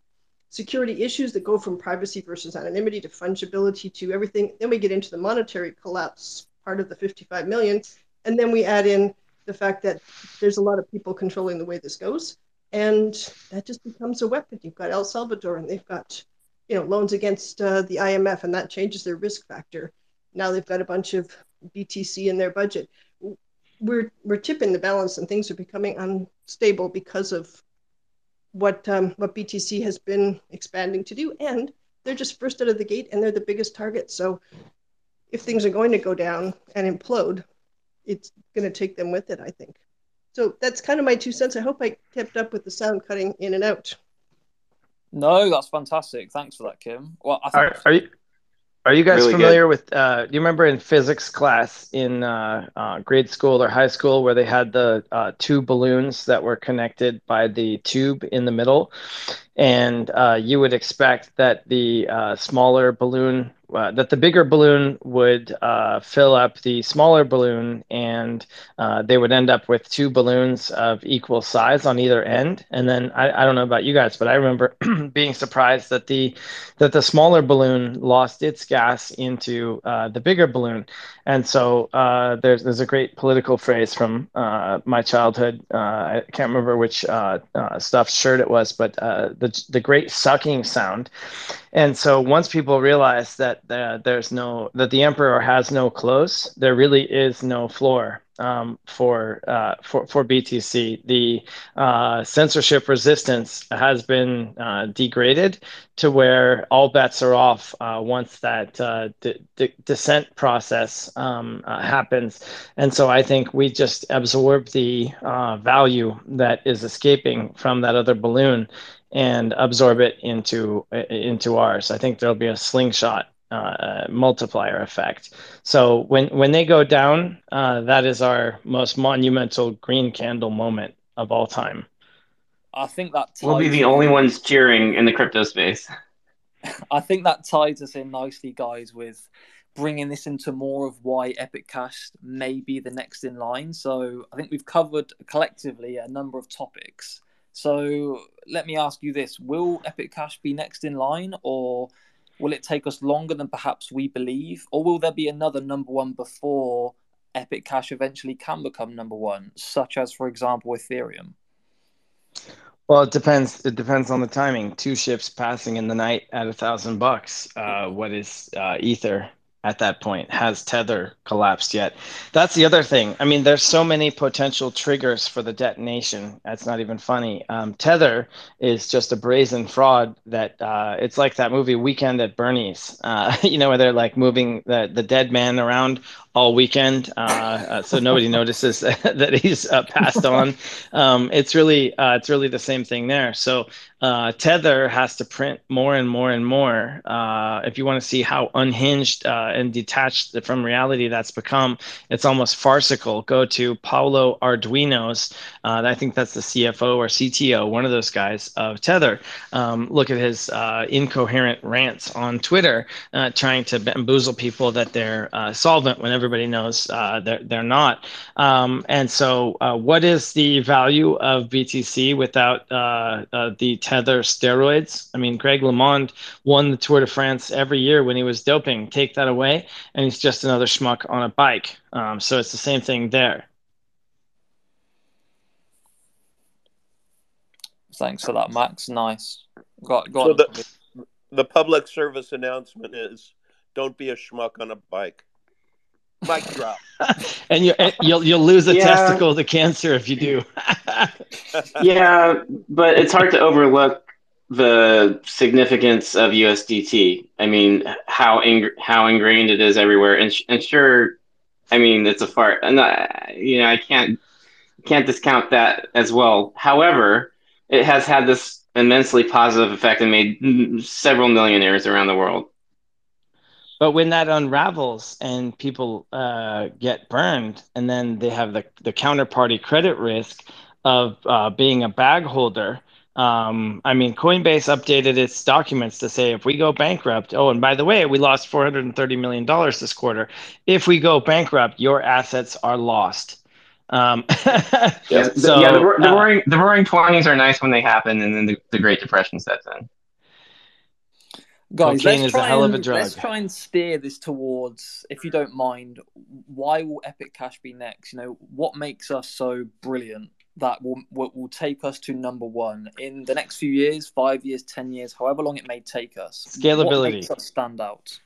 security issues that go from privacy versus anonymity to fungibility to everything. Then we get into the monetary collapse part of the 55 million, and then we add in the fact that there's a lot of people controlling the way this goes, and that just becomes a weapon. You've got El Salvador, and they've got you know loans against uh, the IMF, and that changes their risk factor. Now they've got a bunch of BTC in their budget. We're we're tipping the balance, and things are becoming unstable because of what um, what BTC has been expanding to do, and they're just first out of the gate, and they're the biggest target. So if things are going to go down and implode, it's going to take them with it. I think. So that's kind of my two cents. I hope I kept up with the sound cutting in and out. No, that's fantastic. Thanks for that, Kim. Well, I think are, are you are you guys really familiar good. with? Uh, do you remember in physics class in uh, uh, grade school or high school where they had the uh, two balloons that were connected by the tube in the middle, and uh, you would expect that the uh, smaller balloon uh, that the bigger balloon would uh, fill up the smaller balloon, and uh, they would end up with two balloons of equal size on either end. And then I, I don't know about you guys, but I remember being surprised that the that the smaller balloon lost its gas into uh, the bigger balloon. And so there's there's a great political phrase from my childhood. I can't remember which stuffed shirt it was, but the the great sucking sound. And so once people realize that uh, there's no that the emperor has no clothes, there really is no floor um, for uh, for for BTC. The uh, censorship resistance has been uh, degraded to where all bets are off uh, once that uh, de- de- descent process um, happens. And so I think we just absorb the value that is escaping from that other balloon and absorb it into into ours. I think there'll be a slingshot uh, multiplier effect. So when when they go down, uh, that is our most monumental green candle moment of all time. I think that we'll be the only ones cheering in the crypto space. I think that ties us in nicely, guys, with bringing this into more of why Epic Cash may be the next in line. So I think we've covered collectively a number of topics. So let me ask you this: Will Epic Cash be next in line, or will it take us longer than perhaps we believe, or will there be another number one before Epic Cash eventually can become number one, such as, for example, Ethereum? Well, it depends. It depends on the timing. Two ships passing in the night at a thousand bucks. Uh, what is uh, Ether? At that point? Has Tether collapsed yet? That's the other thing. I mean, there's so many potential triggers for the detonation. That's not even funny. Um, Tether is just a brazen fraud that uh, it's like that movie Weekend at Bernie's, uh, you know, where they're like moving the, the dead man around all weekend, uh, uh, so nobody notices that he's uh, passed on. Um, it's really uh, it's really the same thing there. So uh, Tether has to print more and more and more uh, if you want to see how unhinged and detached from reality that's become. It's almost farcical. Go to Paolo Ardoino's. I think that's the CFO or CTO, one of those guys of Tether. Um, look at his incoherent rants on Twitter, trying to bamboozle people that they're solvent whenever everybody knows uh, they're, they're not. Um, and so, uh, what is the value of BTC without uh, uh, the tether steroids? I mean, Greg LeMond won the Tour de France every year when he was doping. Take that away, and he's just another schmuck on a bike. Um, so, it's the same thing there. Thanks for that, Max. Nice. Got, got so the, the public service announcement is don't be a schmuck on a bike. Mic drop. and you you'll you'll lose a yeah. testicle to cancer if you do. yeah, but it's hard to overlook the significance of USDT. I mean, how ing- how ingrained it is everywhere, and, sh- and sure, I mean it's a fart, and I, you know I can't can't discount that as well. However, it has had this immensely positive effect and made several millionaires around the world. But when that unravels and people uh, get burned, and then they have the, the counterparty credit risk of uh, being a bag holder, um, I mean, Coinbase updated its documents to say if we go bankrupt, oh, and by the way, we lost $430 million this quarter. If we go bankrupt, your assets are lost. Um, yeah, so, yeah, the, the, uh, roaring, the roaring 20s are nice when they happen, and then the, the Great Depression sets in. Guys, let's try, and, let's try and steer this towards, if you don't mind, why will Epic Cash be next? You know, what makes us so brilliant? that will, will, will take us to number one in the next few years, five years, ten years, however long it may take us. Scalability what makes us stand out.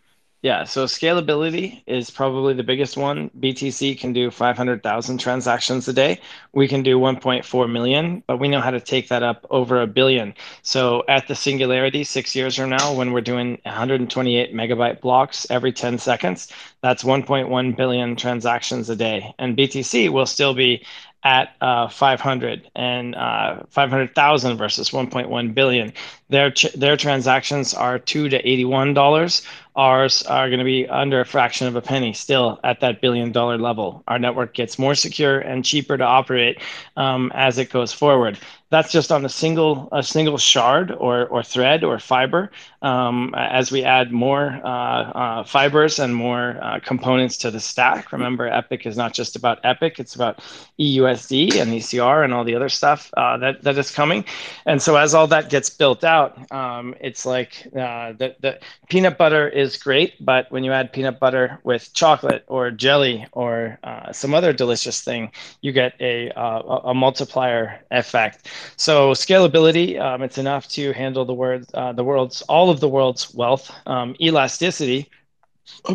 Yeah, so scalability is probably the biggest one. BTC can do 500,000 transactions a day. We can do 1.4 million, but we know how to take that up over a billion. So at the singularity, six years from now, when we're doing 128 megabyte blocks every 10 seconds, that's 1.1 billion transactions a day. And BTC will still be at uh, 500 and uh, 500,000 versus 1.1 billion. Their ch- their transactions are two to 81 dollars. Ours are going to be under a fraction of a penny, still at that billion dollar level. Our network gets more secure and cheaper to operate um, as it goes forward that's just on a single a single shard or or thread or fiber. Um, as we add more uh, uh, fibers and more uh, components to the stack, remember Epic is not just about Epic; it's about EUSD and ECR and all the other stuff uh, that that is coming. And so as all that gets built out, um, it's like uh, the the peanut butter is great, but when you add peanut butter with chocolate or jelly or uh, some other delicious thing, you get a a multiplier effect. So scalability, um, it's enough to handle the word, uh, the world's all of the world's wealth. Um, elasticity,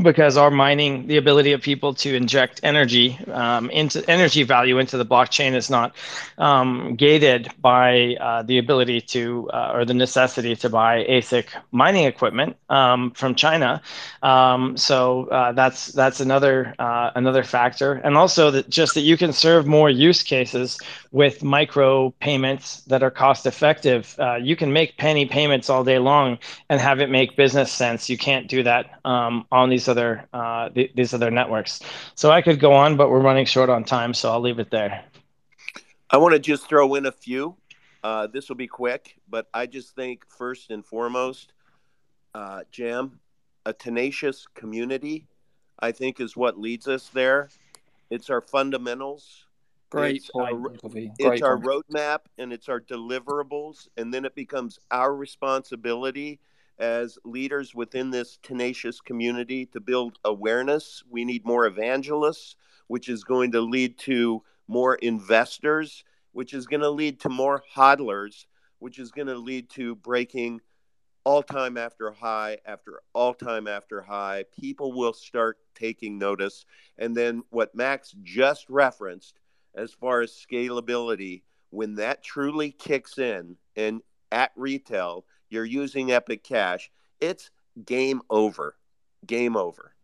because our mining, the ability of people to inject energy um, into energy value into the blockchain is not um, gated by uh, the ability to uh, or the necessity to buy ASIC mining equipment um, from China. Um, so uh, that's that's another uh, another factor, and also that just that you can serve more use cases with micro payments that are cost effective. Uh, you can make penny payments all day long and have it make business sense. You can't do that um, on these other uh, th- these other networks. So I could go on, but we're running short on time, so I'll leave it there. I want to just throw in a few. Uh, this will be quick, but I just think first and foremost, uh, Jam, a tenacious community, I think is what leads us there. It's our fundamentals. Great it's point. Our, Great it's our roadmap and it's our deliverables, and then it becomes our responsibility as leaders within this tenacious community to build awareness. We need more evangelists, which is going to lead to more investors, which is going to lead to more hodlers, which is going to lead to breaking all time after high after all time after high. People will start taking notice. And then what Max just referenced as far as scalability, when that truly kicks in and at retail, you're using Epic Cash, it's game over. Game over.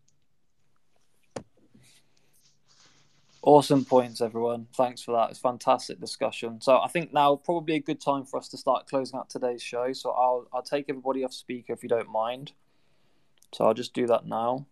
Awesome points, everyone. Thanks for that. It's fantastic discussion. So I think now probably a good time for us to start closing out today's show. So I'll I'll take everybody off speaker if you don't mind. So I'll just do that now.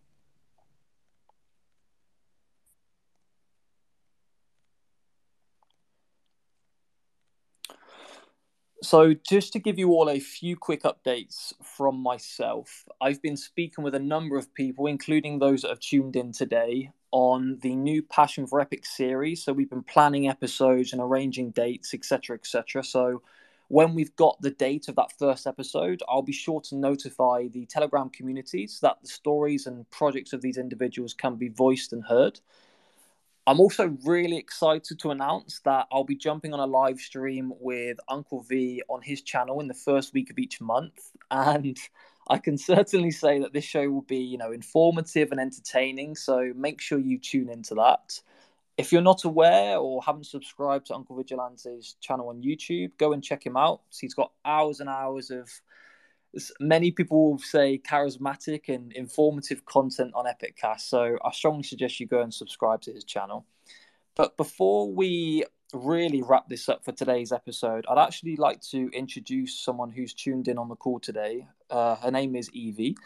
So, just to give you all a few quick updates from myself, I've been speaking with a number of people, including those that have tuned in today, on the new Passion for Epic series. So, we've been planning episodes and arranging dates, etc., etc. So, when we've got the date of that first episode, I'll be sure to notify the Telegram communities that the stories and projects of these individuals can be voiced and heard. I'm also really excited to announce that I'll be jumping on a live stream with Uncle V on his channel in the first week of each month. And I can certainly say that this show will be, you know, informative and entertaining. So make sure you tune into that. If you're not aware or haven't subscribed to Uncle Vigilante's channel on YouTube, go and check him out. He's got hours and hours of many people will say charismatic and informative content on Epic Cash. So I strongly suggest you go and subscribe to his channel. But before we really wrap this up for today's episode, I'd actually like to introduce someone who's tuned in on the call today. Uh, her name is Evie,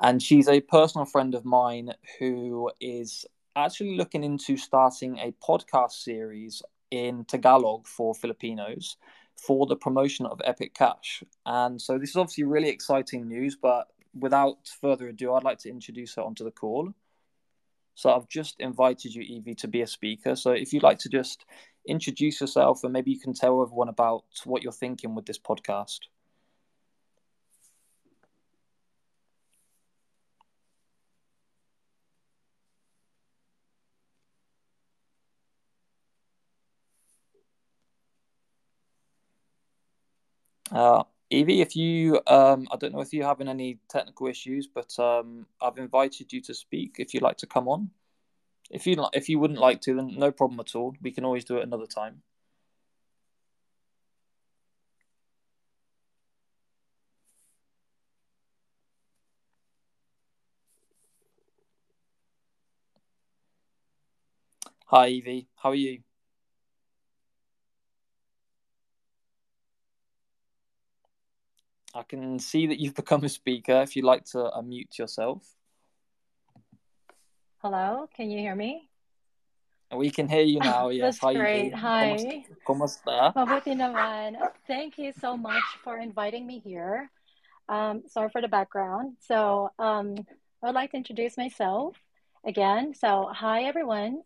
and she's a personal friend of mine who is actually looking into starting a podcast series in Tagalog for Filipinos for the promotion of Epic Cash. And so this is obviously really exciting news, but without further ado, I'd like to introduce her onto the call. So I've just invited you, Evie, to be a speaker. So if you'd like to just introduce yourself and maybe you can tell everyone about what you're thinking with this podcast. Uh, Evie, if you, um, I don't know if you're having any technical issues, but um, I've invited you to speak. If you'd like to come on, if you if you wouldn't like to, then no problem at all. We can always do it another time. Hi, Evie. How are you? I can see that you've become a speaker. If you'd like to unmute yourself. Hello, can you hear me? We can hear you now. Yes. That's Hi, great. Hi. ¿Cómo está? Mabuti naman. Thank you so much for inviting me here. Um, sorry for the background. So um, I would like to introduce myself again. So hi everyone.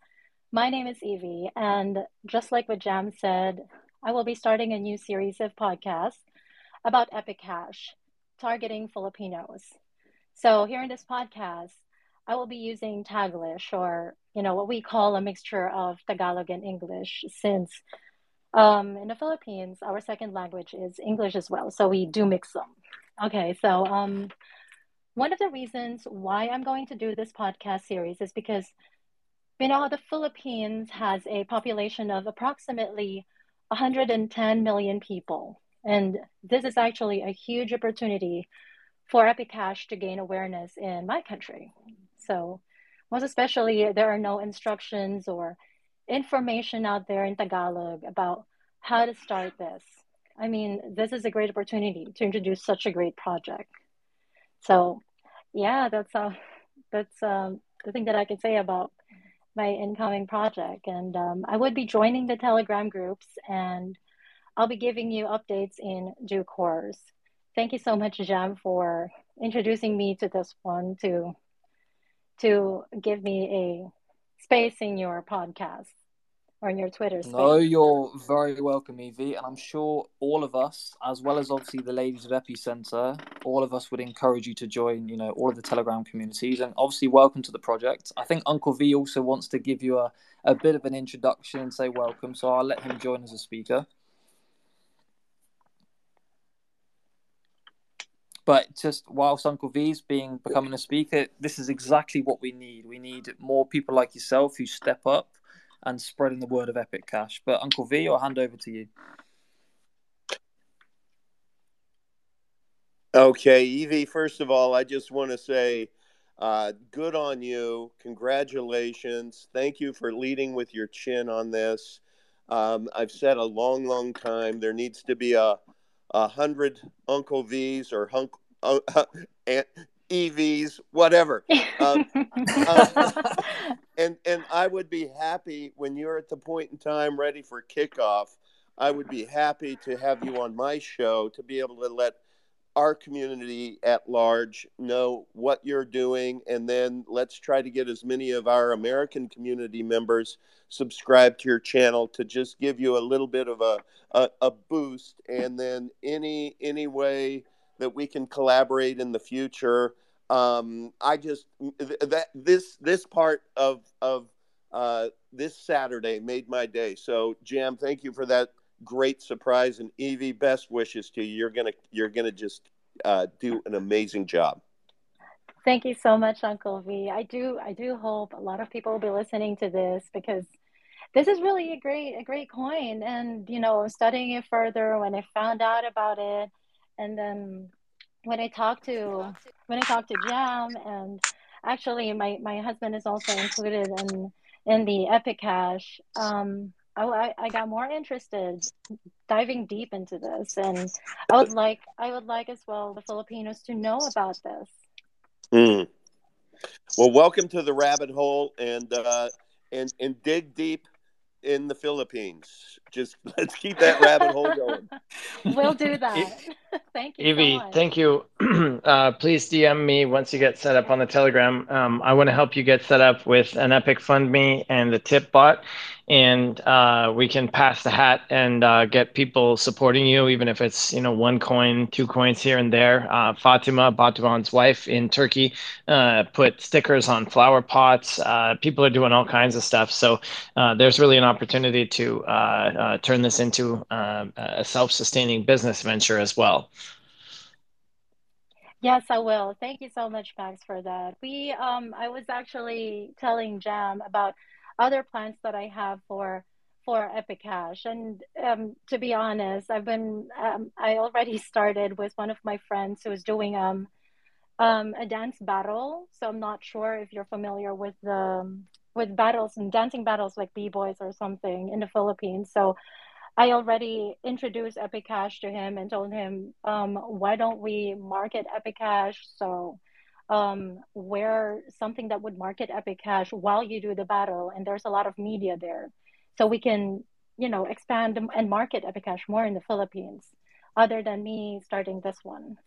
My name is Evie, and just like what Jam said, I will be starting a new series of podcasts about Epic Cash, targeting Filipinos. So here in this podcast, I will be using Taglish, or you know what we call a mixture of Tagalog and English, since um, in the Philippines our second language is English as well, so we do mix them. Okay, so um, one of the reasons why I'm going to do this podcast series is because you know the Philippines has a population of approximately 110 million people and this is actually a huge opportunity for Epic Cash to gain awareness in my country. So, most especially, there are no instructions or information out there in Tagalog about how to start this. I mean, this is a great opportunity to introduce such a great project. So, yeah, that's uh, that's um, the thing that I can say about my incoming project. And um, I would be joining the Telegram groups and I'll be giving you updates in due course. Thank you so much, Jam, for introducing me to this one to to give me a space in your podcast or in your Twitter space. No, you're very welcome, Evie. And I'm sure all of us, as well as obviously the ladies of Epicenter, all of us would encourage you to join, you know, all of the Telegram communities. And obviously, welcome to the project. I think Uncle V also wants to give you a, a bit of an introduction and say welcome. So I'll let him join as a speaker. But just whilst Uncle V's being becoming a speaker, this is exactly what we need. We need more people like yourself who step up and spreading the word of Epic Cash. But Uncle V, I'll hand over to you. Okay, Evie, first of all, I just want to say uh, good on you. Congratulations. Thank you for leading with your chin on this. Um, I've said a long, long time there needs to be a a hundred Uncle V's or hunk, uh, EVs, whatever. Um, uh, and and I would be happy when you're at the point in time ready for kickoff. I would be happy to have you on my show to be able to let our community at large know what you're doing, and then let's try to get as many of our American community members subscribe to your channel to just give you a little bit of a, a, a boost, and then any any way that we can collaborate in the future. Um, I just that this this part of of uh, this Saturday made my day. So, Jam, thank you for that great surprise, and Evie, best wishes to you. You're gonna you're gonna just uh, do an amazing job. Thank you so much, Uncle V. I do I do hope a lot of people will be listening to this because this is really a great a great coin. And you know, studying it further when I found out about it, and then when I talked to when I talked to Jam, and actually my my husband is also included in in the Epic Cash. Um, I, I got more interested diving deep into this, and I would like I would like as well the Filipinos to know about this. Mm. Well, welcome to the rabbit hole, and uh, and and dig deep in the Philippines. Just let's keep that rabbit hole going. we'll do that. thank you. Evie, so thank you. Uh, please DM me once you get set up on the Telegram. Um, I want to help you get set up with an Epic Fund Me and the Tip Bot and uh, we can pass the hat and uh, get people supporting you, even if it's you know one coin, two coins here and there. Uh, Fatima Batuhan's wife in Turkey uh, put stickers on flower pots. Uh, people are doing all kinds of stuff, so uh, there's really an opportunity to turn this into a self-sustaining business venture as well. Yes, I will. Thank you so much, Max, for that. We, um, I was actually telling Jam about other plans that I have for for Epic Cash. And um, to be honest, I've been um, I already started with one of my friends who is doing um, um a dance battle. So I'm not sure if you're familiar with the with battles and dancing battles like b boys or something in the Philippines. So I already introduced Epic Cash to him and told him, um, why don't we market Epic Cash? So um, where something that would market Epic Cash while you do the battle, and there's a lot of media there, so we can you know expand and market Epic Cash more in the Philippines, other than me starting this one.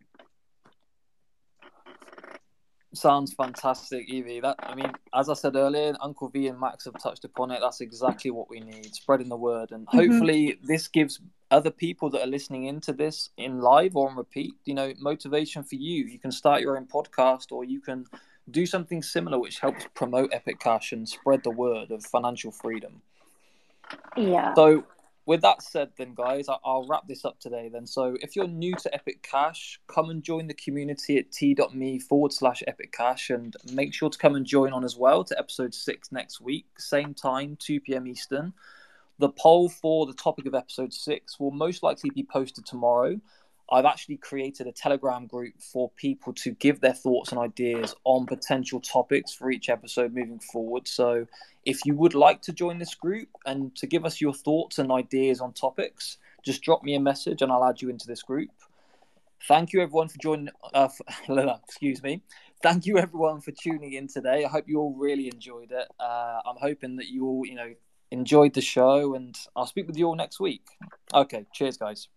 Sounds fantastic, Evie. That I mean, as I said earlier, Uncle V and Max have touched upon it. That's exactly what we need: spreading the word, and mm-hmm. hopefully, this gives other people that are listening into this in live or on repeat, you know, motivation for you. You can start your own podcast or you can do something similar which helps promote Epic Cash and spread the word of financial freedom. Yeah. So, with that said, then, guys, I'll wrap this up today. Then, so if you're new to Epic Cash, come and join the community at t.me forward slash Epic Cash and make sure to come and join on as well to episode six next week, same time, 2 p.m. Eastern. The poll for the topic of episode six will most likely be posted tomorrow. I've actually created a Telegram group for people to give their thoughts and ideas on potential topics for each episode moving forward. So, if you would like to join this group and to give us your thoughts and ideas on topics, just drop me a message and I'll add you into this group. Thank you, everyone, for joining. Uh, for, excuse me. Thank you, everyone, for tuning in today. I hope you all really enjoyed it. Uh, I'm hoping that you all, you know, enjoyed the show, and I'll speak with you all next week. Okay, cheers, guys.